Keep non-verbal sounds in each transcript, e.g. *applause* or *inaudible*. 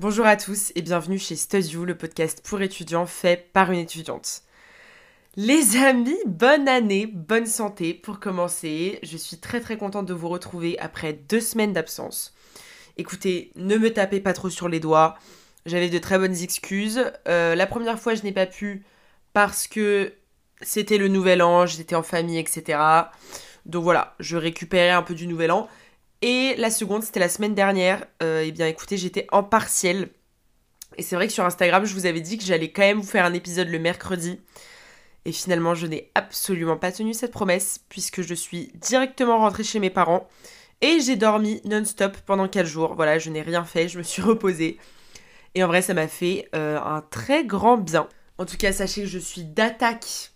Bonjour à tous et bienvenue chez StudyU, le podcast pour étudiants fait par une étudiante. Les amis, bonne année, bonne santé pour commencer. Je suis très très contente de vous retrouver après deux semaines d'absence. Écoutez, ne me tapez pas trop sur les doigts. J'avais de très bonnes excuses. Euh, la première fois, je n'ai pas pu parce que c'était le nouvel an, j'étais en famille, etc. Donc voilà, je récupérais un peu du nouvel an. Et la seconde, c'était la semaine dernière. Euh, eh bien, écoutez, j'étais en partiel. Et c'est vrai que sur Instagram, je vous avais dit que j'allais quand même vous faire un épisode le mercredi. Et finalement, je n'ai absolument pas tenu cette promesse, puisque je suis directement rentrée chez mes parents. Et j'ai dormi non-stop pendant 4 jours. Voilà, je n'ai rien fait, je me suis *laughs* reposée. Et en vrai, ça m'a fait euh, un très grand bien. En tout cas, sachez que je suis d'attaque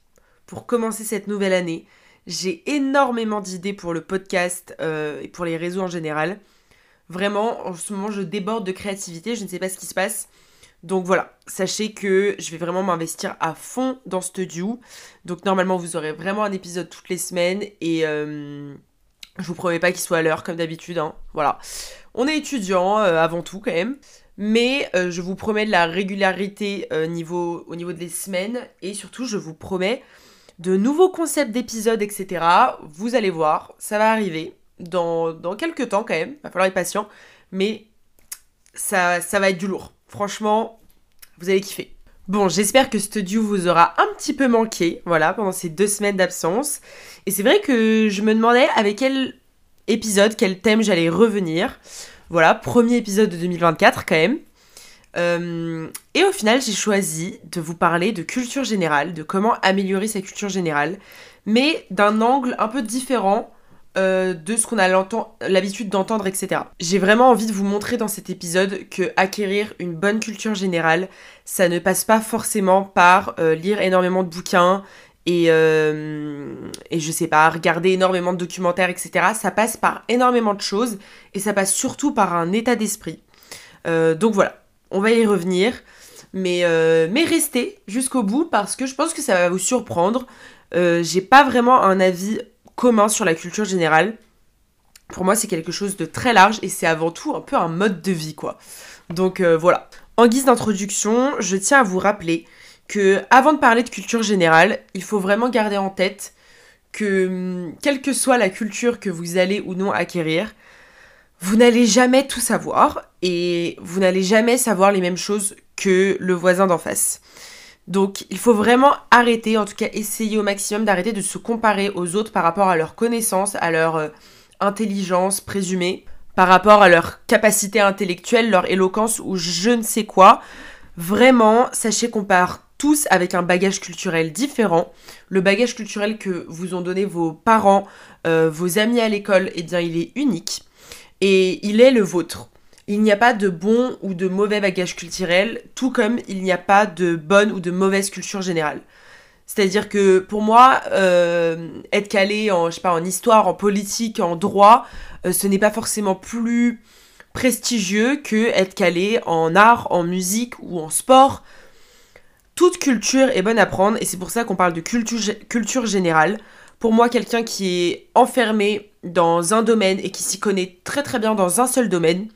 pour commencer cette nouvelle année. J'ai énormément d'idées pour le podcast euh, et pour les réseaux en général. Vraiment, en ce moment, je déborde de créativité, je ne sais pas ce qui se passe. Donc voilà, sachez que je vais vraiment m'investir à fond dans Studio. Donc normalement, vous aurez vraiment un épisode toutes les semaines et euh, je vous promets pas qu'il soit à l'heure comme d'habitude. Hein. Voilà, on est étudiant euh, avant tout quand même. Mais je vous promets de la régularité niveau, au niveau des semaines et surtout je vous promets de nouveaux concepts d'épisodes, etc. Vous allez voir, ça va arriver dans, dans quelques temps quand même. Va falloir être patient. Mais ça, ça va être du lourd. Franchement, vous allez kiffer. Bon, j'espère que Studio vous aura un petit peu manqué, voilà, pendant ces deux semaines d'absence. Et c'est vrai que je me demandais avec quel épisode, quel thème j'allais revenir. Voilà, premier épisode de 2024 quand même. Euh, et au final, j'ai choisi de vous parler de culture générale, de comment améliorer sa culture générale, mais d'un angle un peu différent euh, de ce qu'on a l'habitude d'entendre, etc. J'ai vraiment envie de vous montrer dans cet épisode que acquérir une bonne culture générale, ça ne passe pas forcément par euh, lire énormément de bouquins et, et je sais pas, regarder énormément de documentaires, etc. Ça passe par énormément de choses et ça passe surtout par un état d'esprit. donc voilà, on va y revenir. Mais, euh, mais restez jusqu'au bout parce que je pense que ça va vous surprendre. Euh, j'ai pas vraiment un avis commun sur la culture générale. Pour moi, c'est quelque chose de très large et c'est avant tout un peu un mode de vie, quoi. Donc euh, voilà. En guise d'introduction, je tiens à vous rappeler que avant de parler de culture générale, il faut vraiment garder en tête que hum, quelle que soit la culture que vous allez ou non acquérir, vous n'allez jamais tout savoir et vous n'allez jamais savoir les mêmes choses que le voisin d'en face. Donc il faut vraiment arrêter, en tout cas essayer au maximum d'arrêter de se comparer aux autres par rapport à leur connaissance, à leur euh, intelligence présumée, par rapport à leur capacité intellectuelle, leur éloquence ou je ne sais quoi. Vraiment, sachez qu'on part tous avec un bagage culturel différent. Le bagage culturel que vous ont donné vos parents, euh, vos amis à l'école, eh bien il est unique et il est le vôtre. Il n'y a pas de bon ou de mauvais bagage culturel, tout comme il n'y a pas de bonne ou de mauvaise culture générale. C'est-à-dire que pour moi, euh, être calé en, je sais pas, en histoire, en politique, en droit, euh, ce n'est pas forcément plus prestigieux que être calé en art, en musique ou en sport. Toute culture est bonne à prendre et c'est pour ça qu'on parle de culture, culture générale. Pour moi, quelqu'un qui est enfermé dans un domaine et qui s'y connaît très très bien dans un seul domaine,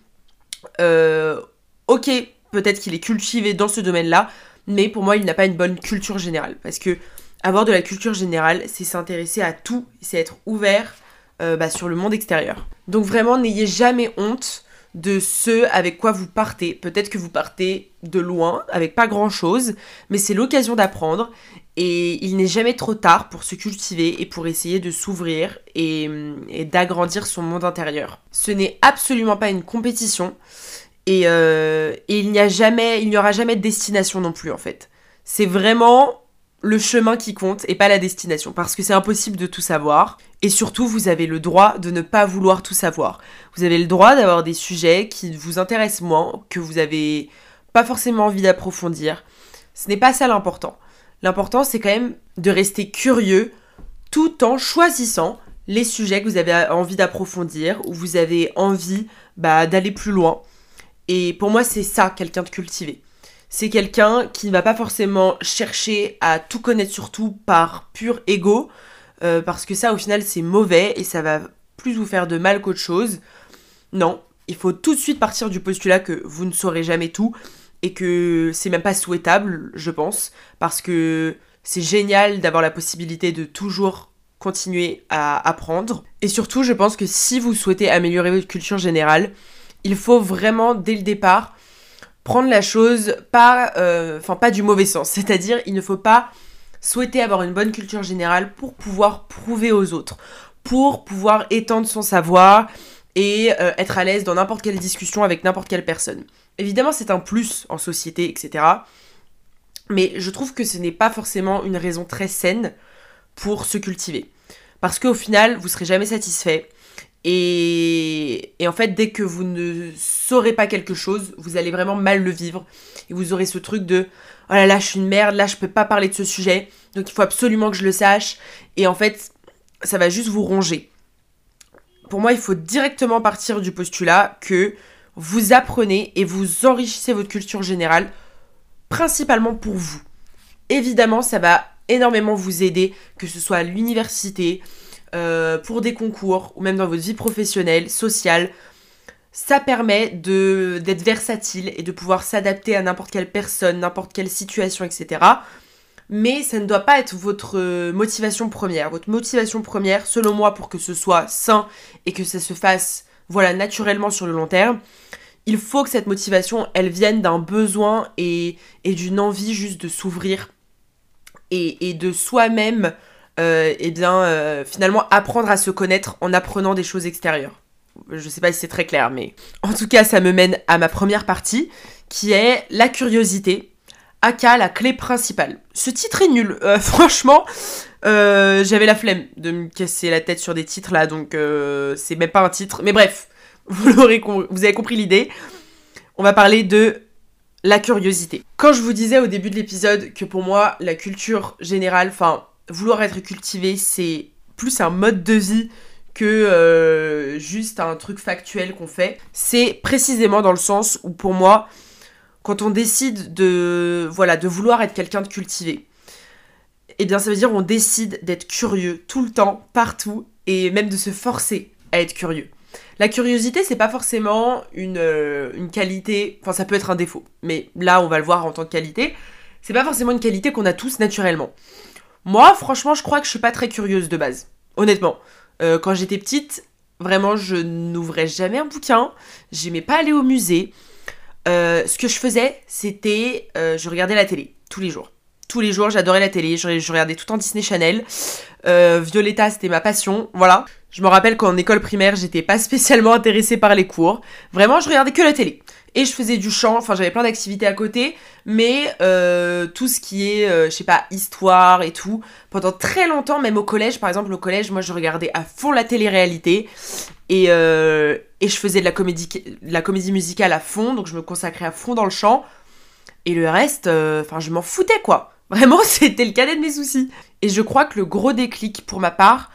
euh, ok, peut-être qu'il est cultivé dans ce domaine-là, mais pour moi, il n'a pas une bonne culture générale. Parce que avoir de la culture générale, c'est s'intéresser à tout, c'est être ouvert euh, bah, sur le monde extérieur. Donc vraiment, n'ayez jamais honte de ce avec quoi vous partez. Peut-être que vous partez de loin, avec pas grand-chose, mais c'est l'occasion d'apprendre. Et il n'est jamais trop tard pour se cultiver et pour essayer de s'ouvrir et, d'agrandir son monde intérieur. Ce n'est absolument pas une compétition et, euh, il n'y a jamais, il n'y aura jamais de destination non plus en fait. C'est vraiment le chemin qui compte et pas la destination parce que c'est impossible de tout savoir et surtout vous avez le droit de ne pas vouloir tout savoir. Vous avez le droit d'avoir des sujets qui vous intéressent moins, que vous avez pas forcément envie d'approfondir. Ce n'est pas ça l'important. L'important, c'est quand même de rester curieux tout en choisissant les sujets que vous avez envie d'approfondir ou vous avez envie bah, d'aller plus loin. Et pour moi, c'est ça, quelqu'un de cultivé. C'est quelqu'un qui ne va pas forcément chercher à tout connaître sur tout par pur ego, euh, parce que ça, au final, c'est mauvais et ça va plus vous faire de mal qu'autre chose. Non, il faut tout de suite partir du postulat que vous ne saurez jamais tout et que c'est même pas souhaitable, je pense, parce que c'est génial d'avoir la possibilité de toujours continuer à apprendre. Et surtout, je pense que si vous souhaitez améliorer votre culture générale, il faut vraiment, dès le départ, prendre la chose pas, euh, pas du mauvais sens. *laughs* C'est-à-dire, il ne faut pas souhaiter avoir une bonne culture générale pour pouvoir prouver aux autres, pour pouvoir étendre son savoir et euh, être à l'aise dans n'importe quelle discussion avec n'importe quelle personne. Évidemment, c'est un plus en société, etc. Mais je trouve que ce n'est pas forcément une raison très saine pour se cultiver. Parce qu'au final, vous serez jamais satisfait. Et, et, en fait, dès que vous ne saurez pas quelque chose, vous allez vraiment mal le vivre. Et vous aurez ce truc de oh là là, je suis une merde, là je peux pas parler de ce sujet, donc il faut absolument que je le sache. Et en fait, ça va juste vous ronger. Pour moi, il faut directement partir du postulat que vous apprenez et vous enrichissez votre culture générale, principalement pour vous. Évidemment, ça va énormément vous aider, que ce soit à l'université, euh, pour des concours, ou même dans votre vie professionnelle, sociale. Ça permet d'être versatile et de pouvoir s'adapter à n'importe quelle personne, n'importe quelle situation, etc. Mais ça ne doit pas être votre motivation première. Votre motivation première, selon moi, pour que ce soit sain et que ça se fasse voilà, naturellement sur le long terme, il faut que cette motivation, elle vienne d'un besoin et, d'une envie juste de s'ouvrir et, de soi-même, euh, eh bien, euh, finalement, apprendre à se connaître en apprenant des choses extérieures. Je sais pas si c'est très clair, mais en tout cas, ça me mène à ma première partie, qui est la curiosité, aka la clé principale. Ce titre est nul, euh, *laughs* franchement. Euh, j'avais la flemme de me casser la tête sur des titres là, donc euh, c'est même pas un titre. Mais bref, *laughs* vous, vous avez compris l'idée. On va parler de la curiosité. Quand je vous disais au début de l'épisode que pour moi, la culture générale, enfin, vouloir être cultivé, c'est plus un mode de vie que juste un truc factuel qu'on fait. C'est précisément dans le sens où pour moi, quand on décide de, voilà, de vouloir être quelqu'un de cultivé, eh bien ça veut dire on décide d'être curieux tout le temps, partout, et même de se forcer à être curieux. La curiosité, c'est pas forcément une, euh, une qualité, enfin ça peut être un défaut, mais là on va le voir en tant que qualité, c'est pas forcément une qualité qu'on a tous naturellement. Moi, franchement, je crois que je suis pas très curieuse de base, honnêtement. Euh, quand j'étais petite, vraiment, je n'ouvrais jamais un bouquin, j'aimais pas aller au musée. Euh, ce que je faisais, c'était, je regardais la télé tous les jours tous les jours, j'adorais la télé, je, regardais tout en Disney Channel. Euh, Violetta, c'était ma passion, voilà. Je me rappelle qu'en école primaire, j'étais pas spécialement intéressée par les cours. Vraiment, je regardais que la télé. Et je faisais du chant, enfin j'avais plein d'activités à côté, mais euh, tout ce qui est, euh, je sais pas, histoire et tout, pendant très longtemps, même au collège, par exemple, au collège, moi je regardais à fond la télé-réalité et, et je faisais de la, comédie, de la comédie musicale à fond, donc je me consacrais à fond dans le chant. Et le reste, enfin je m'en foutais quoi. Vraiment, *laughs* c'était le cadet de mes soucis. Et je crois que le gros déclic pour ma part,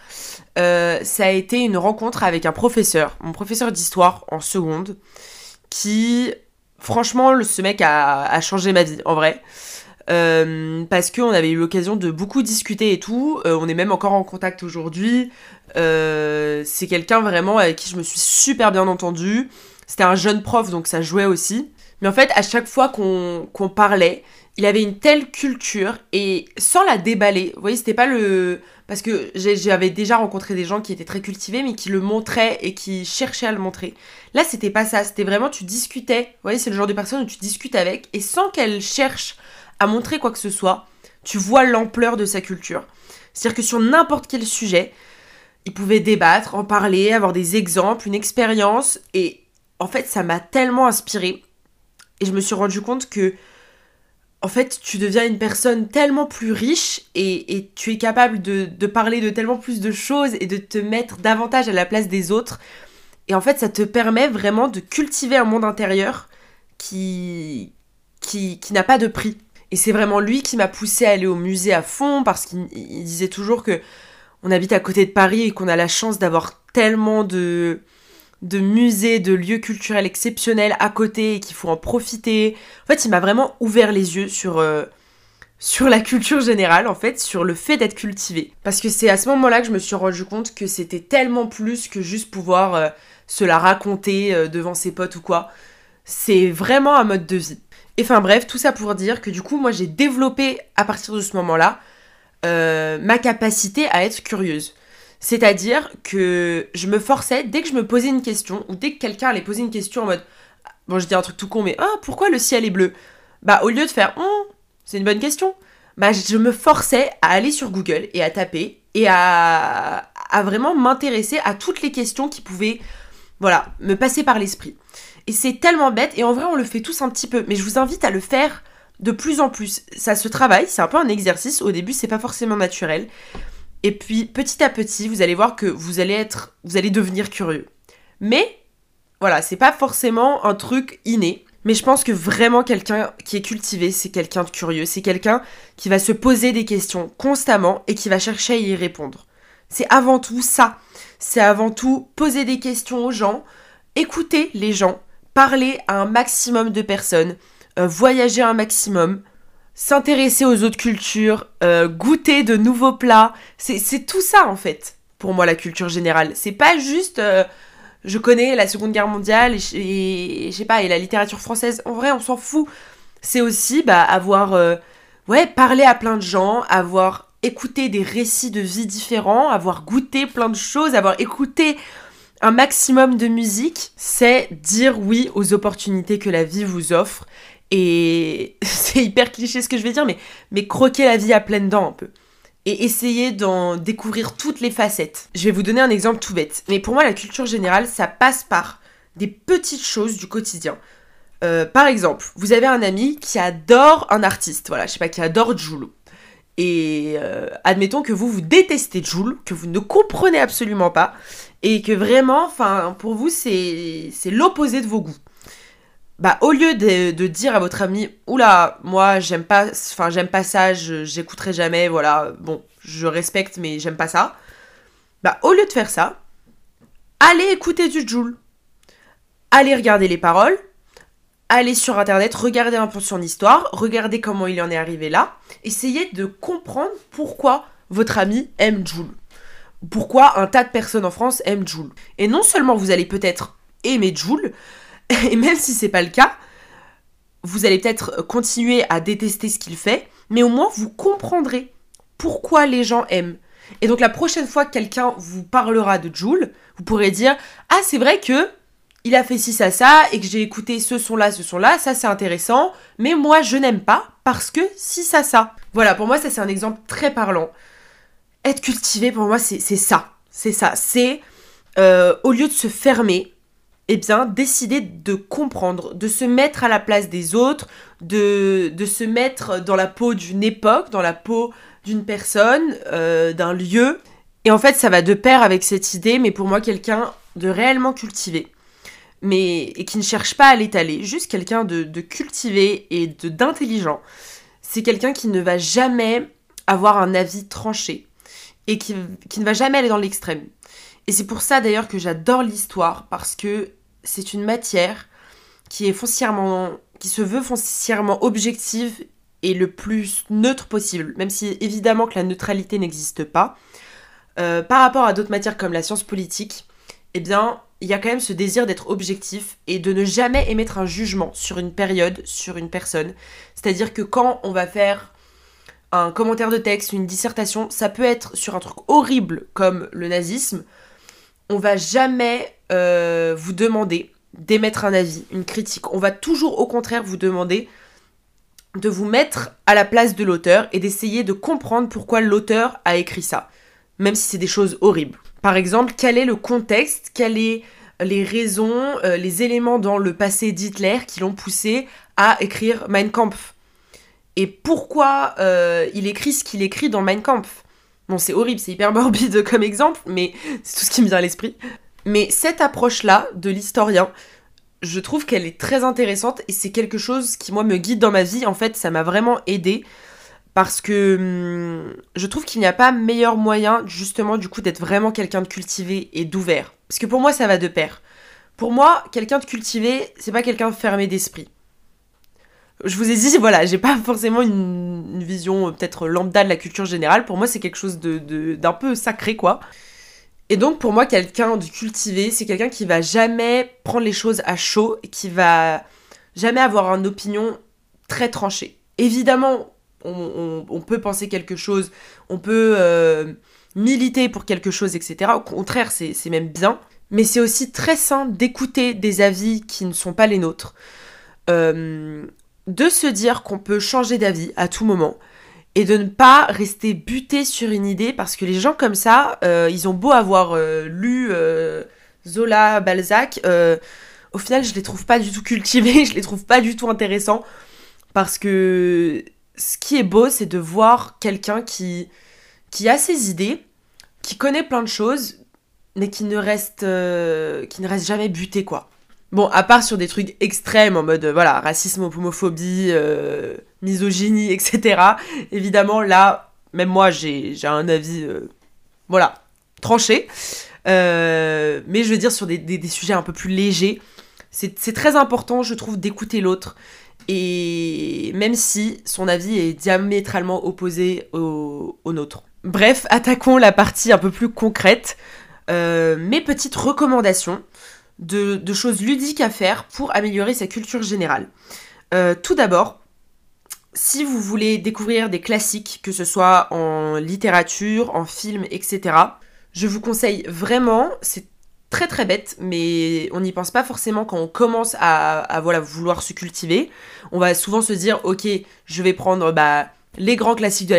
euh, ça a été une rencontre avec un professeur, mon professeur d'histoire en seconde, qui, franchement, ce mec a, changé ma vie, en vrai. Euh, parce qu'on avait eu l'occasion de beaucoup discuter et tout. Euh, on est même encore en contact aujourd'hui. c'est quelqu'un vraiment avec qui je me suis super bien entendue. C'était un jeune prof, donc ça jouait aussi. Mais en fait, à chaque fois qu'on parlait, il avait une telle culture et sans la déballer, vous voyez, c'était pas le. Parce que j'avais déjà rencontré des gens qui étaient très cultivés, mais qui le montraient et qui cherchaient à le montrer. Là, c'était pas ça, c'était vraiment tu discutais. Vous voyez, c'est le genre de personne où tu discutes avec et sans qu'elle cherche à montrer quoi que ce soit, tu vois l'ampleur de sa culture. C'est-à-dire que sur n'importe quel sujet, il pouvait débattre, en parler, avoir des exemples, une expérience et en fait, ça m'a tellement inspiré et je me suis rendu compte que en fait, tu deviens une personne tellement plus riche et, tu es capable de, parler de tellement plus de choses et de te mettre davantage à la place des autres. Et en fait, ça te permet vraiment de cultiver un monde intérieur qui, qui, n'a pas de prix. Et c'est vraiment lui qui m'a poussé à aller au musée à fond parce qu'il disait toujours que on habite à côté de Paris et qu'on a la chance d'avoir tellement de, de musées, de lieux culturels exceptionnels à côté et qu'il faut en profiter. En fait, il m'a vraiment ouvert les yeux sur, euh, sur la culture générale, en fait, sur le fait d'être cultivé. Parce que c'est à ce moment-là que je me suis rendu compte que c'était tellement plus que juste pouvoir euh, se la raconter euh, devant ses potes ou quoi. C'est vraiment un mode de vie. Et enfin bref, tout ça pour dire que du coup, moi j'ai développé à partir de ce moment-là ma capacité à être curieuse. C'est-à-dire que je me forçais, dès que je me posais une question, ou dès que quelqu'un allait poser une question en mode, bon je dis un truc tout con, mais ah, pourquoi le ciel est bleu? Bah au lieu de faire, oh, c'est une bonne question, bah je me forçais à aller sur Google et à taper et à, à vraiment m'intéresser à toutes les questions qui pouvaient, voilà, me passer par l'esprit. Et c'est tellement bête, et en vrai on le fait tous un petit peu, mais je vous invite à le faire de plus en plus. Ça se travaille, c'est un peu un exercice, au début c'est pas forcément naturel. Et puis petit à petit, vous allez voir que vous allez être vous allez devenir curieux. Mais voilà, c'est pas forcément un truc inné. Mais je pense que vraiment quelqu'un qui est cultivé, c'est quelqu'un de curieux, c'est quelqu'un qui va se poser des questions constamment et qui va chercher à y répondre. C'est avant tout ça. C'est avant tout poser des questions aux gens, écouter les gens, parler à un maximum de personnes, euh, voyager un maximum, s'intéresser aux autres cultures, euh, goûter de nouveaux plats. C'est tout ça en fait, pour moi, la culture générale. C'est pas juste euh, je connais la Seconde Guerre mondiale et, je sais pas, et la littérature française. En vrai, on s'en fout. C'est aussi bah, avoir ouais, parlé à plein de gens, avoir écouté des récits de vie différents, avoir goûté plein de choses, avoir écouté un maximum de musique, c'est dire oui aux opportunités que la vie vous offre et *laughs* c'est hyper cliché ce que je vais dire, mais, croquer la vie à pleines dents un peu. Et essayer d'en découvrir toutes les facettes. Je vais vous donner un exemple tout bête. Mais pour moi, la culture générale, ça passe par des petites choses du quotidien. Euh, par exemple, vous avez un ami qui adore un artiste, voilà, je sais pas, qui adore Joule. Et euh, admettons que vous, vous détestez Joule, que vous ne comprenez absolument pas, et que vraiment, enfin, pour vous, c'est l'opposé de vos goûts bah, au lieu de, dire à votre ami, oula, moi j'aime pas, enfin j'aime pas ça, j'écouterai jamais, voilà, bon, je respecte mais j'aime pas ça. Bah, au lieu de faire ça, allez écouter du Joule. Allez regarder les paroles, allez sur internet, regardez un peu son histoire, regardez comment il en est arrivé là, essayez de comprendre pourquoi votre ami aime Joule. Pourquoi un tas de personnes en France aiment Joule. Et non seulement vous allez peut-être aimer Joule, *laughs* Et même si c'est pas le cas, vous allez peut-être continuer à détester ce qu'il fait, mais au moins vous comprendrez pourquoi les gens aiment. Et donc la prochaine fois que quelqu'un vous parlera de Joule, vous pourrez dire Ah, c'est vrai que il a fait ci, ça, ça, et que j'ai écouté ce son-là, ce son-là, ça c'est intéressant, mais moi je n'aime pas parce que si, ça, ça. Voilà, pour moi ça c'est un exemple très parlant. Être cultivé, pour moi c'est ça. C'est ça. C'est euh, au lieu de se fermer, eh bien, décider de comprendre, de se mettre à la place des autres, de, de se mettre dans la peau d'une époque, dans la peau d'une personne, euh, d'un lieu. Et en fait, ça va de pair avec cette idée, mais pour moi, quelqu'un de réellement cultivé, mais et qui ne cherche pas à l'étaler, juste quelqu'un de, de, cultivé et de d'intelligent. C'est quelqu'un qui ne va jamais avoir un avis tranché et qui, qui ne va jamais aller dans l'extrême. Et c'est pour ça d'ailleurs que j'adore l'histoire, parce que c'est une matière qui est foncièrement, qui se veut foncièrement objective et le plus neutre possible, même si évidemment que la neutralité n'existe pas. Euh, par rapport à d'autres matières comme la science politique, eh bien, il y a quand même ce désir d'être objectif et de ne jamais émettre un jugement sur une période, sur une personne. C'est-à-dire que quand on va faire un commentaire de texte, une dissertation, ça peut être sur un truc horrible comme le nazisme, on va jamais euh, vous demander d'émettre un avis, une critique. On va toujours au contraire vous demander de vous mettre à la place de l'auteur et d'essayer de comprendre pourquoi l'auteur a écrit ça, même si c'est des choses horribles. Par exemple, quel est le contexte, quelles sont les raisons, euh, les éléments dans le passé d'Hitler qui l'ont poussé à écrire Mein Kampf? Et pourquoi euh, il écrit ce qu'il écrit dans Mein Kampf? Bon, c'est horrible, c'est hyper morbide *laughs* comme exemple, mais c'est tout ce qui me vient à l'esprit. Mais cette approche-là de l'historien, je trouve qu'elle est très intéressante et c'est quelque chose qui, moi, me guide dans ma vie. En fait, ça m'a vraiment aidé parce que hum, je trouve qu'il n'y a pas meilleur moyen, justement, du coup, d'être vraiment quelqu'un de cultivé et d'ouvert. Parce que pour moi, ça va de pair. Pour moi, quelqu'un de cultivé, c'est pas quelqu'un fermé d'esprit je vous ai dit, voilà, j'ai pas forcément une, vision euh, peut-être lambda de la culture générale. Pour moi, c'est quelque chose de, d'un peu sacré, quoi. Et donc pour moi, quelqu'un de cultivé, c'est quelqu'un qui va jamais prendre les choses à chaud, qui va jamais avoir une opinion très tranchée. Évidemment, on, peut penser quelque chose, on peut euh, militer pour quelque chose, etc. Au contraire, c'est même bien. Mais c'est aussi très sain d'écouter des avis qui ne sont pas les nôtres. Euh, de se dire qu'on peut changer d'avis à tout moment et de ne pas rester buté sur une idée parce que les gens comme ça, euh, ils ont beau avoir lu Zola, Balzac, au final je les trouve pas du tout cultivés, *laughs* je les trouve pas du tout intéressants parce que ce qui est beau, c'est de voir quelqu'un qui, a ses idées, qui connaît plein de choses, mais qui ne reste, euh, qui ne reste jamais buté, quoi. Bon, à part sur des trucs extrêmes en mode, voilà, racisme, homophobie, euh, misogynie, etc. Évidemment, là, même moi, j'ai un avis, euh, voilà, tranché. mais je veux dire, sur des, sujets un peu plus légers, c'est très important, je trouve, d'écouter l'autre et même si son avis est diamétralement opposé au, nôtre. Bref, attaquons la partie un peu plus concrète. Euh, mes petites recommandations de, choses ludiques à faire pour améliorer sa culture générale. Euh, tout d'abord, si vous voulez découvrir des classiques, que ce soit en littérature, en film, etc., je vous conseille vraiment, c'est très très bête, mais on n'y pense pas forcément quand on commence à, vouloir se cultiver. On va souvent se dire, ok, je vais prendre bah, les grands classiques de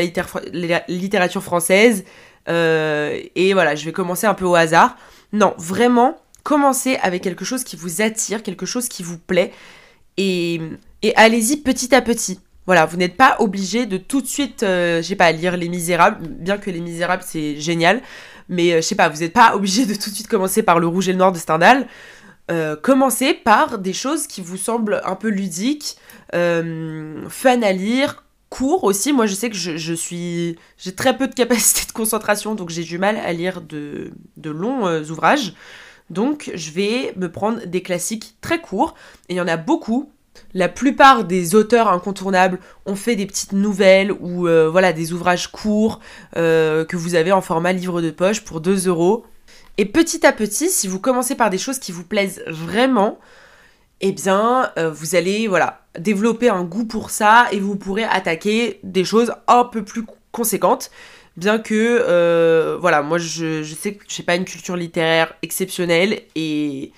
la, littérature française, euh, et voilà, je vais commencer un peu au hasard. Non, vraiment, commencez avec quelque chose qui vous attire, quelque chose qui vous plaît, et, allez-y petit à petit. Voilà, vous n'êtes pas obligé de tout de suite, euh, je sais pas, lire Les Misérables, bien que Les Misérables c'est génial, mais euh, je sais pas, vous n'êtes pas *laughs* obligé de tout de suite commencer par Le Rouge et le Noir de Stendhal. Euh, commencez par des choses qui vous semblent un peu ludiques, fun à lire, court aussi. Moi, je sais que je, suis, j'ai très peu de *laughs* capacité de concentration, donc j'ai du mal à lire de, de longs ouvrages. Donc, je vais me prendre des classiques très courts, et il y en a beaucoup la plupart des auteurs incontournables ont fait des petites nouvelles ou euh, voilà des ouvrages courts euh, que vous avez en format livre de poche pour 2 euros. Et petit à petit, si vous commencez par des choses qui vous plaisent vraiment, eh bien, euh, vous allez voilà développer un goût pour ça et vous pourrez attaquer des choses un peu plus conséquentes. Bien que, voilà, moi je, sais que j'ai pas une culture littéraire exceptionnelle et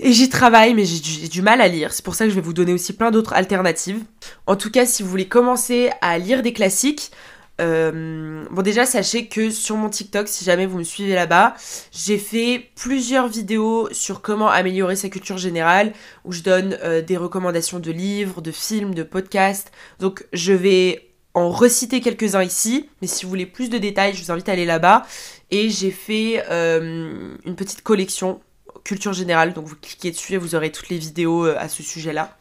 et j'y travaille, mais j'ai du, mal à lire. C'est pour ça que je vais vous donner aussi plein d'autres alternatives. En tout cas, si vous voulez commencer à lire des classiques, euh, bon déjà sachez que sur mon TikTok, si jamais vous me suivez là-bas, j'ai fait plusieurs vidéos sur comment améliorer sa culture générale, où je donne euh, des recommandations de livres, de films, de podcasts. Donc je vais reciter quelques-uns ici, mais si vous voulez plus de détails, je vous invite à aller là-bas. Et j'ai fait euh, une petite collection culture générale. Donc vous cliquez dessus et vous aurez toutes les vidéos euh, à ce sujet-là.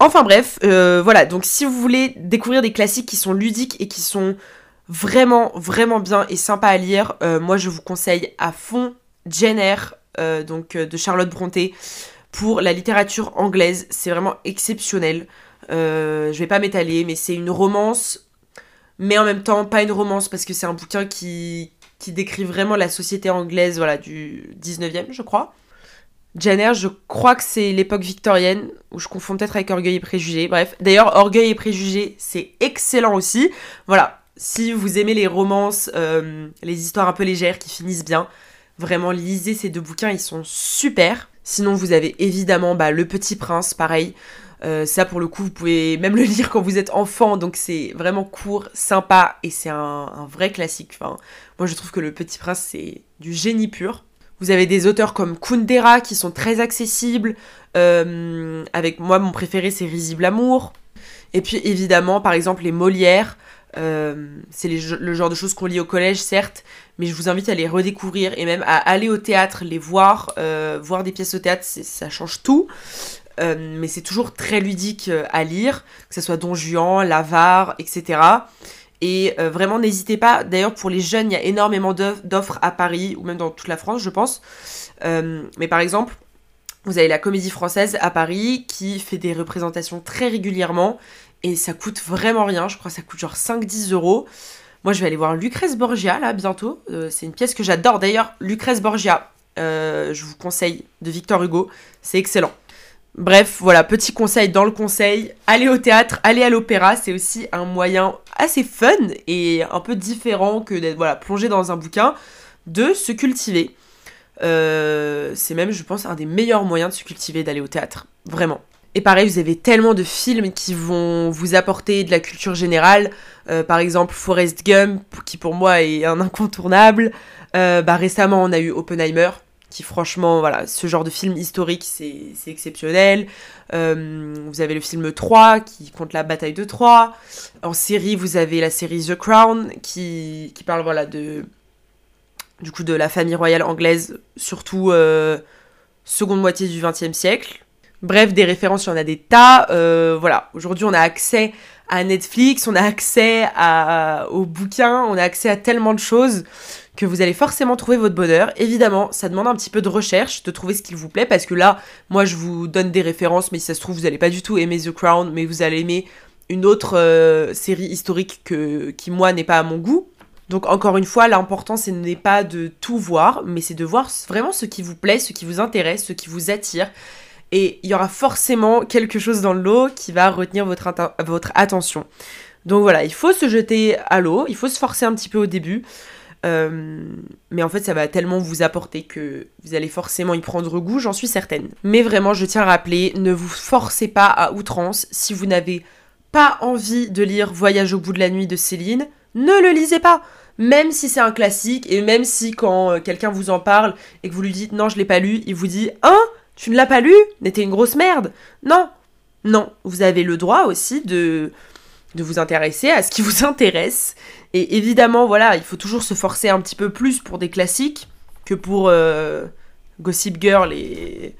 Enfin bref, euh, voilà, donc si vous voulez découvrir des classiques qui sont ludiques et qui sont vraiment, vraiment bien et sympas à lire, euh, moi je vous conseille à fond Jane Eyre, donc de Charlotte Brontë, pour la littérature anglaise. C'est vraiment exceptionnel. Je vais pas m'étaler, mais c'est une romance, mais en même temps pas une romance parce que c'est un bouquin qui, qui décrit vraiment la société anglaise voilà, du 19e, je crois. Jane je crois que c'est l'époque victorienne, où je confonds peut-être avec Orgueil et Préjugés. Bref, d'ailleurs, Orgueil et Préjugés, c'est excellent aussi. Voilà, si vous aimez les romances, euh, les histoires un peu légères qui finissent bien, vraiment lisez ces deux bouquins, ils sont super. Sinon, vous avez évidemment bah, Le Petit Prince, pareil. Euh, ça, pour le coup, vous pouvez même le lire quand vous êtes enfant, donc c'est vraiment court, sympa, et c'est un, vrai classique. Enfin, moi, je trouve que Le Petit Prince, c'est du génie pur. Vous avez des auteurs comme Kundera qui sont très accessibles. Euh, avec moi, mon préféré, c'est Risible Amour. Et puis, évidemment, par exemple, les Molières. Euh, c'est le genre de choses qu'on lit au collège, certes, mais je vous invite à les redécouvrir et même à aller au théâtre, les voir, voir des pièces au théâtre, ça change tout. Euh, mais c'est toujours très ludique euh, à lire, que ce soit Don Juan, L'Avare, etc. Et euh, vraiment, n'hésitez pas. D'ailleurs, pour les jeunes, il y a énormément d'offres à Paris, ou même dans toute la France, je pense. mais par exemple, vous avez la Comédie Française à Paris qui fait des représentations très régulièrement. Et ça coûte vraiment rien. Je crois que ça coûte genre 5-10 euros. Moi, je vais aller voir Lucrèce Borgia, là, bientôt. C'est une pièce que j'adore. D'ailleurs, Lucrèce Borgia, je vous conseille, de Victor Hugo. C'est excellent. Bref, voilà, petit conseil dans le conseil. Allez au théâtre, allez à l'opéra, c'est aussi un moyen assez fun et un peu différent que d'être voilà, plongé dans un bouquin, de se cultiver. Euh, c'est même, je pense, un des meilleurs moyens de se cultiver d'aller au théâtre. Vraiment. Et pareil, vous avez tellement de films qui vont vous apporter de la culture générale. Euh, par exemple, Forrest Gump, qui pour moi est un incontournable. Euh, bah, récemment, on a eu Oppenheimer, franchement, voilà, ce genre de film historique, c'est exceptionnel. Euh, vous avez le film 3, qui compte la bataille de Troie. En série, vous avez la série The Crown, qui, parle, voilà, de... Du coup, de la famille royale anglaise, surtout seconde moitié du XXe siècle. Bref, des références, il y en a des tas. Euh, voilà, aujourd'hui on a accès à Netflix, on a accès à, aux bouquins, on a accès à tellement de choses que vous allez forcément trouver votre bonheur. Évidemment, ça demande un petit peu de recherche, de trouver ce qu'il vous plaît, parce que là, moi je vous donne des références, mais si ça se trouve, vous n'allez pas du tout aimer The Crown, mais vous allez aimer une autre euh, série historique que, qui, moi, n'est pas à mon goût. Donc encore une fois, l'important ce n'est pas de tout voir, mais c'est de voir vraiment ce qui vous plaît, ce qui vous intéresse, ce qui vous attire, et il y aura forcément quelque chose dans l'eau qui va retenir votre, attention. Donc voilà, il faut se jeter à l'eau, il faut se forcer un petit peu au début. Euh, mais en fait, ça va tellement vous apporter que vous allez forcément y prendre goût, j'en suis certaine. Mais vraiment, je tiens à rappeler, ne vous forcez pas à outrance. Si vous n'avez pas envie de lire Voyage au bout de la nuit de Céline, ne le lisez pas. Même si c'est un classique, et même si quand euh, quelqu'un vous en parle et que vous lui dites non, je l'ai pas lu, il vous dit Hein? Tu ne l'as pas lu? N'était une grosse merde Non Non, vous avez le droit aussi de, de vous intéresser à ce qui vous intéresse. Et évidemment, voilà, il faut toujours se forcer un petit peu plus pour des classiques que pour euh, Gossip Girl et,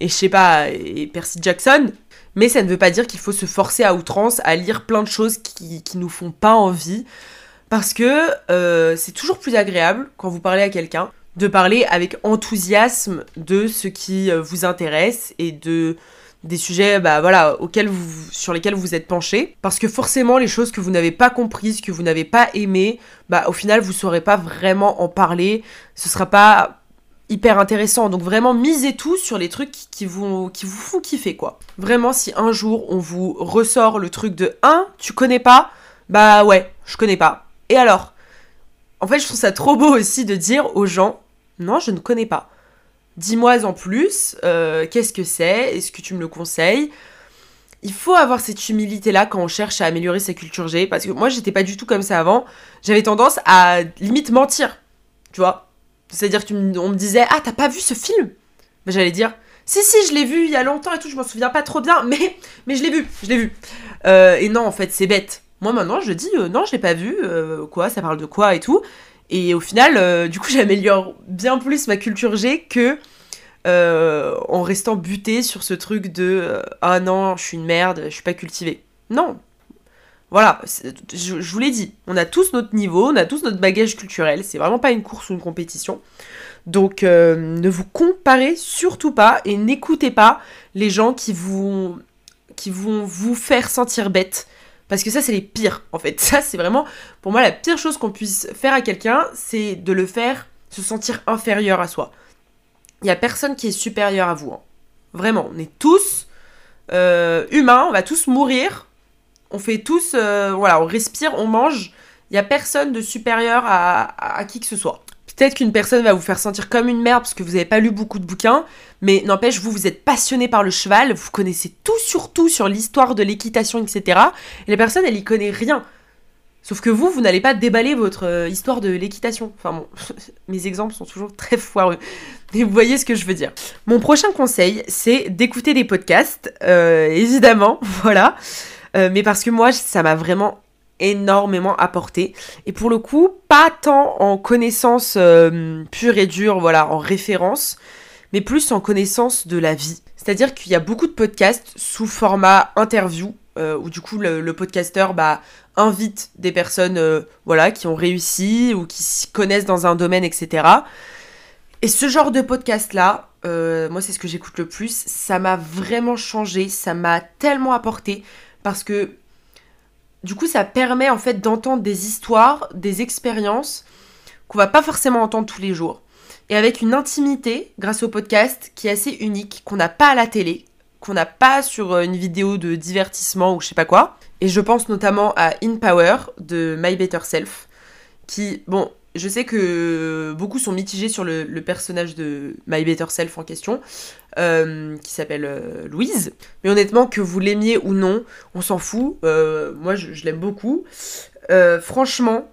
et je sais pas, et Percy Jackson. Mais ça ne veut pas dire qu'il faut se forcer à outrance à lire plein de choses qui, qui nous font pas envie. Parce que euh, c'est toujours plus agréable quand vous parlez à quelqu'un de parler avec enthousiasme de ce qui euh, vous intéresse et de des sujets bah voilà sur lesquels vous êtes penché parce que forcément les choses que vous n'avez pas comprises que vous n'avez pas aimées bah au final vous saurez pas vraiment en parler. Ce sera pas hyper intéressant. Donc vraiment misez tout sur les trucs qui vous qui vous font kiffer quoi. Vraiment si un jour on vous ressort le truc de 1 tu connais pas? Bah ouais je connais pas. Et alors? En fait, je trouve ça trop beau aussi de dire aux gens non, je ne connais pas. Dis-moi en plus, euh, qu'est-ce que c'est? Est-ce que tu me le conseilles? Il faut avoir cette humilité-là quand on cherche à améliorer sa culture G, parce que moi, j'étais pas du tout comme ça avant. J'avais tendance à limite mentir, tu vois? C'est-à-dire qu'on me disait Ah, t'as pas vu ce film? Ben, J'allais dire Si, si, je l'ai vu il y a longtemps et tout, je m'en souviens pas trop bien, *laughs* mais, mais je l'ai vu, je l'ai vu. Euh, et non, en fait, c'est bête. Moi, maintenant, je dis euh, Non, je l'ai pas vu, quoi, ça parle de quoi et tout? Et au final, euh, du coup, *laughs* j'améliore bien plus ma culture G que euh, en restant buté sur ce truc de euh, ah non, je suis une merde, je suis pas cultivé. Non. Voilà, je, vous l'ai dit, on a tous notre niveau, on a tous notre bagage culturel, c'est vraiment pas une course ou une compétition. Donc ne vous comparez surtout pas et n'écoutez pas les gens qui vont vous faire sentir bête parce que ça, c'est les pires, en fait. Ça, c'est vraiment, pour moi, la pire chose qu'on puisse faire à quelqu'un, c'est de le faire se sentir inférieur à soi. Il n'y a personne qui est supérieur à vous. Hein. Vraiment, on est tous euh, humains, on va tous mourir. On fait tous, euh, voilà, on respire, on mange. Il n'y a personne de supérieur à qui que ce soit. Peut-être qu'une personne va vous faire sentir comme une merde parce que vous n'avez pas lu beaucoup de bouquins, mais n'empêche, vous, vous êtes passionné par le cheval, vous connaissez tout sur tout sur l'histoire de l'équitation, etc. Et la personne, elle y connaît rien. Sauf que vous, vous n'allez pas déballer votre euh, histoire de l'équitation. Enfin bon, *laughs* mes exemples sont toujours très foireux. Mais vous voyez ce que je veux dire. Mon prochain conseil, c'est d'écouter des podcasts, euh, évidemment, *laughs* voilà. Euh, mais parce que moi, ça m'a vraiment énormément apporté. Et pour le coup, pas tant en connaissance euh, pure et dure, voilà, en référence, mais plus en connaissance de la vie. C'est-à-dire qu'il y a beaucoup de podcasts sous format interview, euh, où du coup le, podcasteur bah, invite des personnes euh, voilà, qui ont réussi ou qui s'y connaissent dans un domaine, etc. Et ce genre de podcast-là, moi c'est ce que j'écoute le plus, ça m'a vraiment changé, ça m'a tellement apporté, parce que du coup, ça permet en fait d'entendre des histoires, des expériences qu'on va pas forcément entendre tous les jours. Et avec une intimité, grâce au podcast, qui est assez unique, qu'on n'a pas à la télé, qu'on n'a pas sur euh, une vidéo de divertissement ou je sais pas quoi. Et je pense notamment à In Power de My Better Self, qui, bon, je sais que beaucoup sont mitigés sur le, personnage de My Better Self en question, euh, qui s'appelle euh, Louise. Mais honnêtement, que vous l'aimiez ou non, on s'en fout. Euh, moi, je, l'aime beaucoup. franchement,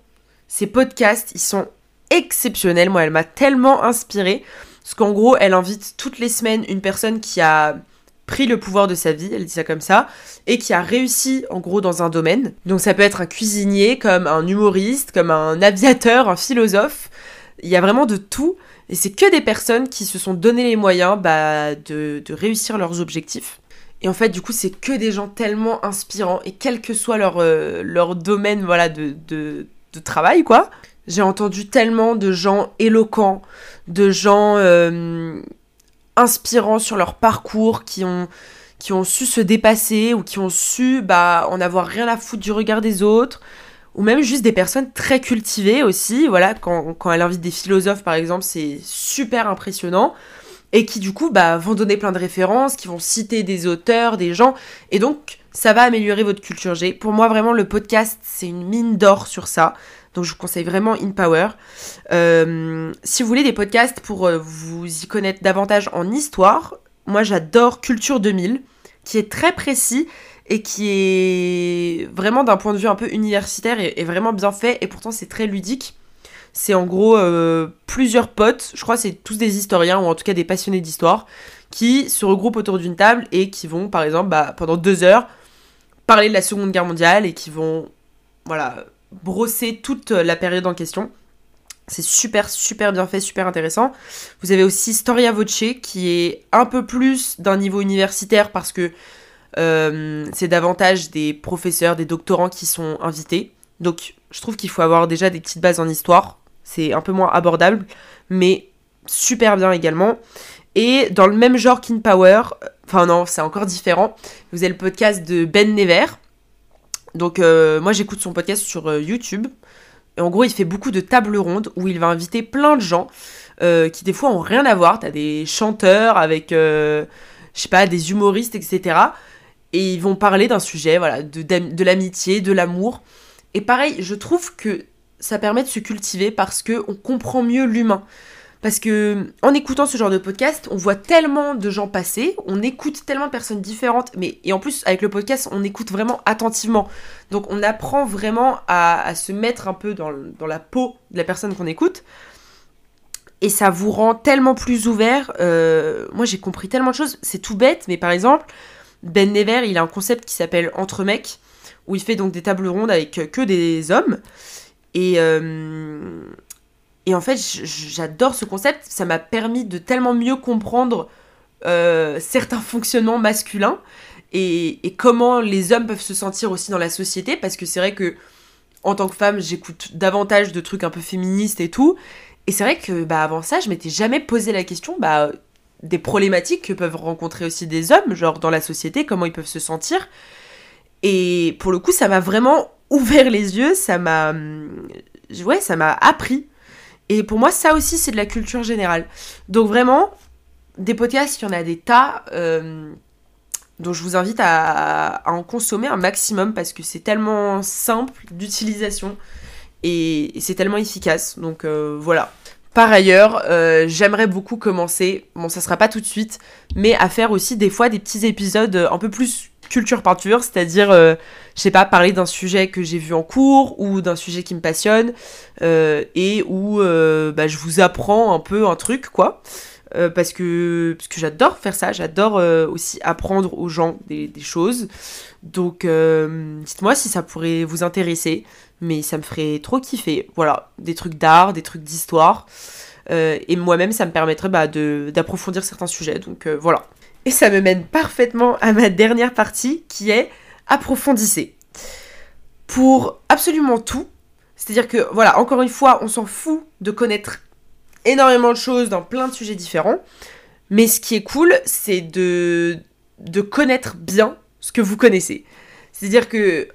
ces podcasts, ils sont exceptionnels. Moi, elle m'a tellement inspirée. Parce qu'en gros, elle invite toutes les semaines une personne qui a pris le pouvoir de sa vie, elle dit ça comme ça, et qui a réussi en gros dans un domaine. Donc ça peut être un cuisinier, comme un humoriste, comme un aviateur, un philosophe. Il y a vraiment de tout. Et c'est que des personnes qui se sont donné les moyens bah, de, réussir leurs objectifs. Et en fait, du coup, c'est que des gens tellement inspirants. Et quel que soit leur, euh, leur domaine voilà, de, de, travail, quoi. J'ai entendu tellement de gens éloquents, de gens euh, inspirants sur leur parcours, qui ont, qui ont su se dépasser ou qui ont su bah, en avoir rien à foutre du regard des autres, ou même juste des personnes très cultivées aussi. Voilà, quand, quand elle invite des philosophes par exemple, c'est super impressionnant. Et qui du coup bah, vont donner plein de références, qui vont citer des auteurs, des gens. Et donc ça va améliorer votre culture G. Pour moi vraiment le podcast c'est une mine d'or sur ça. Donc je vous conseille vraiment In Power. Euh, si vous voulez des podcasts pour euh, vous y connaître davantage en histoire, moi j'adore Culture 2000, qui est très précis et qui est vraiment d'un point de vue un peu universitaire et, vraiment bien fait et pourtant c'est très ludique. C'est en gros euh, plusieurs potes, je crois c'est tous des historiens ou en tout cas des passionnés d'histoire, qui se regroupent autour d'une table et qui vont par exemple bah, pendant deux heures parler de la Seconde Guerre mondiale et qui vont voilà brosser toute la période en question. C'est super, super bien fait, super intéressant. Vous avez aussi Storia Voce qui est un peu plus d'un niveau universitaire parce que euh, c'est davantage des professeurs, des doctorants qui sont invités. Donc je trouve qu'il faut avoir déjà des petites bases en histoire. C'est un peu moins abordable, mais super bien également. Et dans le même genre qu'In Power, enfin non, c'est encore différent. Vous avez le podcast de Ben Never donc euh, moi j'écoute son podcast sur euh, YouTube. Et en gros il fait beaucoup de tables rondes où il va inviter plein de gens euh, qui des fois ont rien à voir. T'as des chanteurs avec, je sais pas, des humoristes, etc. Et ils vont parler d'un sujet, voilà, de, l'amitié, de l'amour. Et pareil, je trouve que ça permet de se cultiver parce que on comprend mieux l'humain. Parce que en écoutant ce genre de podcast, on voit tellement de gens passer, on écoute tellement de personnes différentes, mais et en plus avec le podcast, on écoute vraiment attentivement. Donc on apprend vraiment à, se mettre un peu dans, la peau de la personne qu'on écoute. Et ça vous rend tellement plus ouvert. Euh, moi j'ai compris tellement de choses, c'est tout bête, mais par exemple, Ben Never, il a un concept qui s'appelle Entre mecs, où il fait donc des tables rondes avec que des hommes. Et, euh, et en fait, j'adore ce concept. Ça m'a permis de tellement mieux comprendre euh, certains fonctionnements masculins et, comment les hommes peuvent se sentir aussi dans la société. Parce que c'est vrai que en tant que femme, j'écoute davantage de trucs un peu féministes et tout. Et c'est vrai que bah, avant ça, je m'étais jamais posé la question bah, des problématiques que peuvent rencontrer aussi des hommes, genre dans la société, comment ils peuvent se sentir. Et pour le coup, ça m'a vraiment ouvert les yeux, ça m'a ouais, ça m'a appris et pour moi, ça aussi, c'est de la culture générale. Donc vraiment, des podcasts, il y en a des tas. Euh, dont je vous invite à, en consommer un maximum parce que c'est tellement simple d'utilisation et, c'est tellement efficace. Donc euh, voilà. Par ailleurs, euh, j'aimerais beaucoup commencer, bon ça sera pas tout de suite, mais à faire aussi des fois des petits épisodes un peu plus culture peinture, c'est-à-dire, euh, je sais pas, parler d'un sujet que j'ai vu en cours ou d'un sujet qui me passionne euh, et où euh, bah, je vous apprends un peu un truc, quoi. parce que, parce que j'adore faire ça, j'adore aussi apprendre aux gens des, choses. Donc, dites-moi si ça pourrait vous intéresser, mais ça me ferait trop kiffer. Voilà, des trucs d'art, des trucs d'histoire. et moi-même, ça me permettrait bah, d'approfondir certains sujets. Donc voilà. Et ça me mène parfaitement à ma dernière partie qui est approfondissez. Pour absolument tout, c'est-à-dire que voilà, encore une fois, on s'en fout de connaître énormément de choses dans plein de sujets différents, mais ce qui est cool, c'est de, de connaître bien ce que vous connaissez. C'est-à-dire que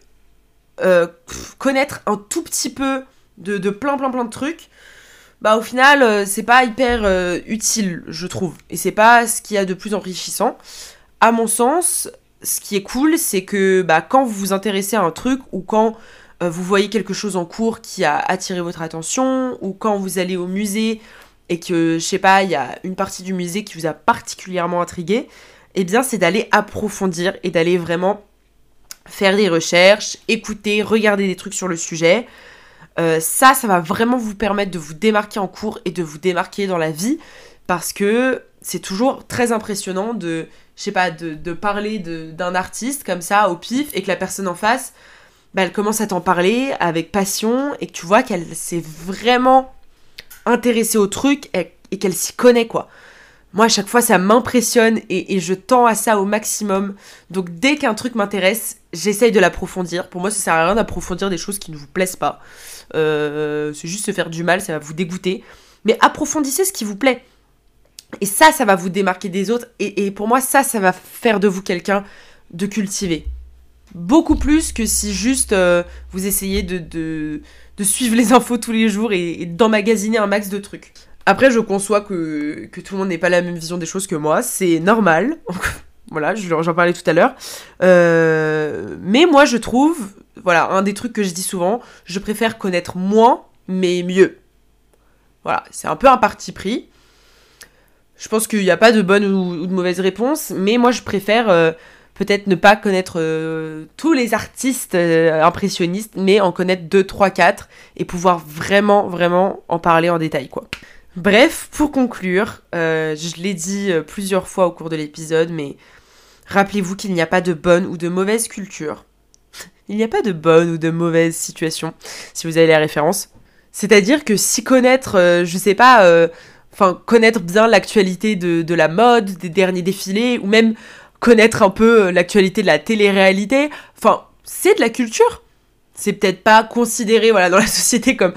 connaître un tout petit peu de, de, plein plein plein de trucs, bah au final c'est pas hyper utile je trouve. Et c'est pas ce qu'il y a de plus enrichissant. À mon sens, ce qui est cool, c'est que bah, quand vous vous intéressez à un truc ou quand euh, vous voyez quelque chose en cours qui a attiré votre attention ou quand vous allez au musée et que, je sais pas, il y a une partie du musée qui vous a particulièrement intrigué, eh bien c'est d'aller approfondir et d'aller vraiment faire des recherches, écouter, regarder des trucs sur le sujet. Euh, ça, ça va vraiment vous permettre de vous démarquer en cours et de vous démarquer dans la vie parce que c'est toujours très impressionnant de, je pas, de, parler d'un artiste comme ça au pif et que la personne en face, bah, elle commence à t'en parler avec passion et que tu vois qu'elle s'est vraiment intéressée au truc et, qu'elle s'y connaît quoi. Moi, à chaque fois, ça m'impressionne et, je tends à ça au maximum. Donc, dès qu'un truc m'intéresse, j'essaye de l'approfondir. Pour moi, ça sert à rien d'approfondir des choses qui ne vous plaisent pas. Euh, c'est juste se faire du mal, ça va vous dégoûter. Mais approfondissez ce qui vous plaît. Et ça, ça va vous démarquer des autres. Et, pour moi, ça, ça va faire de vous quelqu'un de cultivé. Beaucoup plus que si juste euh, vous essayez de, suivre les infos tous les jours et, d'emmagasiner un max de trucs. Après, je conçois que, que tout le monde n'ait pas la même vision des choses que moi. C'est normal. *laughs* voilà, j'en parlais tout à l'heure. Euh, mais moi, je trouve, voilà, un des trucs que je dis souvent, je préfère connaître moins, mais mieux. Voilà, c'est un peu un parti pris. Je pense qu'il n'y a pas de bonne ou, de mauvaise réponse, mais moi je préfère euh, peut-être ne pas connaître euh, tous les artistes euh, impressionnistes, mais en connaître 2, 3, 4 et pouvoir vraiment, vraiment en parler en détail, quoi. Bref, pour conclure, je l'ai dit plusieurs fois au cours de l'épisode, mais rappelez-vous qu'il n'y a pas de bonne ou de mauvaise culture. *laughs* Il n'y a pas de bonne ou de mauvaise situation, si vous avez les références. C'est-à-dire que si connaître, je sais pas enfin connaître bien l'actualité de, la mode, des derniers défilés, ou même connaître un peu euh, l'actualité de la télé-réalité. Enfin, c'est de la culture. C'est peut-être pas considéré voilà, dans la *laughs* société comme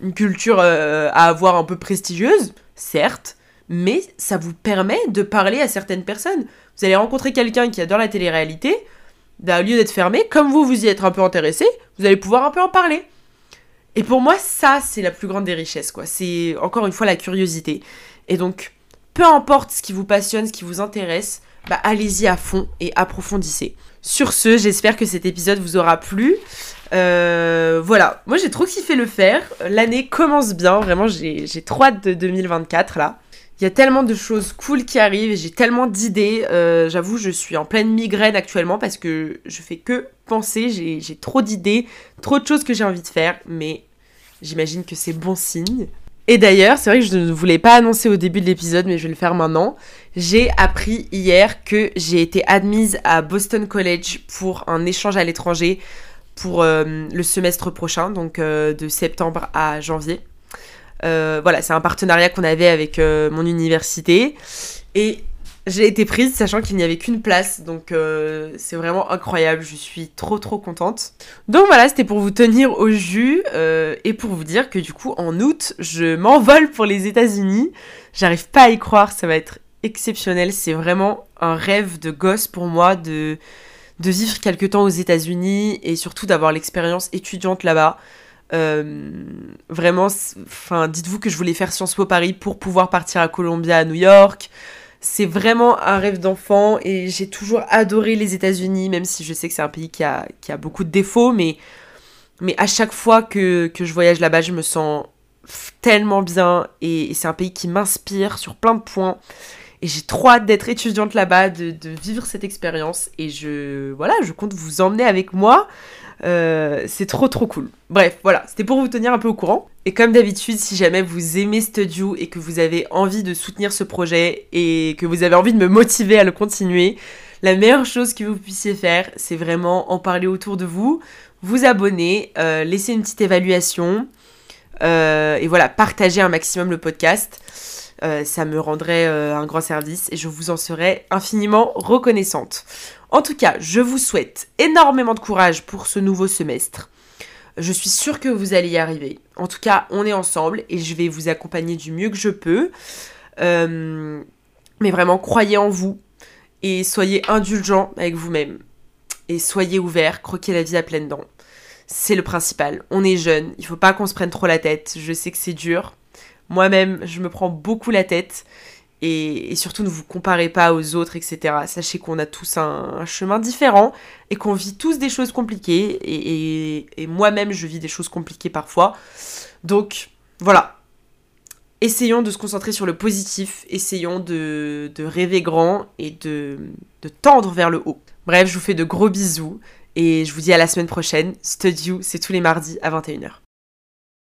une culture euh, à avoir un peu prestigieuse, certes, mais ça vous permet de parler à certaines personnes. Vous allez rencontrer quelqu'un qui adore la télé-réalité, bah, au lieu d'être fermé, comme vous vous y êtes un peu intéressé, vous allez pouvoir un peu en parler. Et pour moi, ça, c'est la plus grande des richesses, quoi. C'est encore une fois la curiosité. Et donc, peu importe ce qui vous passionne, ce qui vous intéresse, bah, allez-y à fond et approfondissez. Sur ce, j'espère que cet épisode vous aura plu. Euh, voilà, moi j'ai trop kiffé le faire. L'année commence bien, vraiment j'ai trop hâte de 2024 là. Il y a tellement de choses cool qui arrivent et j'ai tellement d'idées. Euh, j'avoue, je suis en pleine migraine actuellement parce que je fais que penser. J'ai trop d'idées, trop de choses que j'ai envie de faire, mais j'imagine que c'est bon signe. Et d'ailleurs, c'est vrai que je ne voulais pas annoncer au début de l'épisode, mais je vais le faire maintenant. J'ai appris hier que j'ai été admise à Boston College pour un échange à l'étranger pour euh, le semestre prochain, donc euh, de septembre à janvier. Euh, voilà, c'est un partenariat qu'on avait avec euh, mon université. Et j'ai été prise sachant qu'il n'y avait qu'une place. Donc euh, c'est vraiment incroyable. Je suis trop trop contente. Donc voilà, c'était pour vous tenir au jus et pour vous dire que du coup en août, je m'envole pour les États-Unis. J'arrive pas à y croire, ça va être exceptionnel. C'est vraiment un rêve de gosse pour moi de, de vivre quelque temps aux États-Unis et surtout d'avoir l'expérience étudiante là-bas. Euh, vraiment, enfin, dites-vous que je voulais faire Sciences Po Paris pour pouvoir partir à Columbia, à New York. C'est vraiment un rêve d'enfant et j'ai toujours adoré les États-Unis, même si je sais que c'est un pays qui a, qui a beaucoup de défauts, mais, mais à chaque fois que, que je voyage là-bas, je me sens tellement bien et, c'est un pays qui m'inspire sur plein de points. Et j'ai trop hâte d'être étudiante là-bas, de, de, vivre cette expérience. Et je, voilà, je compte vous emmener avec moi. Euh, c'est trop trop cool. Bref, voilà, c'était pour vous tenir un peu au courant. Et comme d'habitude, si jamais vous aimez Studio et que vous avez envie de soutenir ce projet et que vous avez envie de me motiver à le continuer, la meilleure chose que vous puissiez faire, c'est vraiment en parler autour de vous, vous abonner, euh, laisser une petite évaluation euh, et voilà, partager un maximum le podcast. Ça me rendrait un grand service et je vous en serais infiniment reconnaissante. En tout cas, je vous souhaite énormément de courage pour ce nouveau semestre. Je suis sûre que vous allez y arriver. En tout cas, on est ensemble et je vais vous accompagner du mieux que je peux. Euh, mais vraiment, croyez en vous et soyez indulgents avec vous-même. Et soyez ouverts, croquez la vie à pleines dents. c'est le principal. On est jeune, il faut pas qu'on se prenne trop la tête. Je sais que c'est dur. Moi-même, je me prends beaucoup la tête. Et, surtout, ne vous comparez pas aux autres, etc. Sachez qu'on a tous un, chemin différent et qu'on vit tous des choses compliquées. Et, moi-même, je vis des choses compliquées parfois. Donc, voilà. Essayons de se concentrer sur le positif. Essayons de, rêver grand et de, de tendre vers le haut. Bref, je vous fais de gros bisous. Et je vous dis à la semaine prochaine. Studio, c'est tous les mardis à 21h.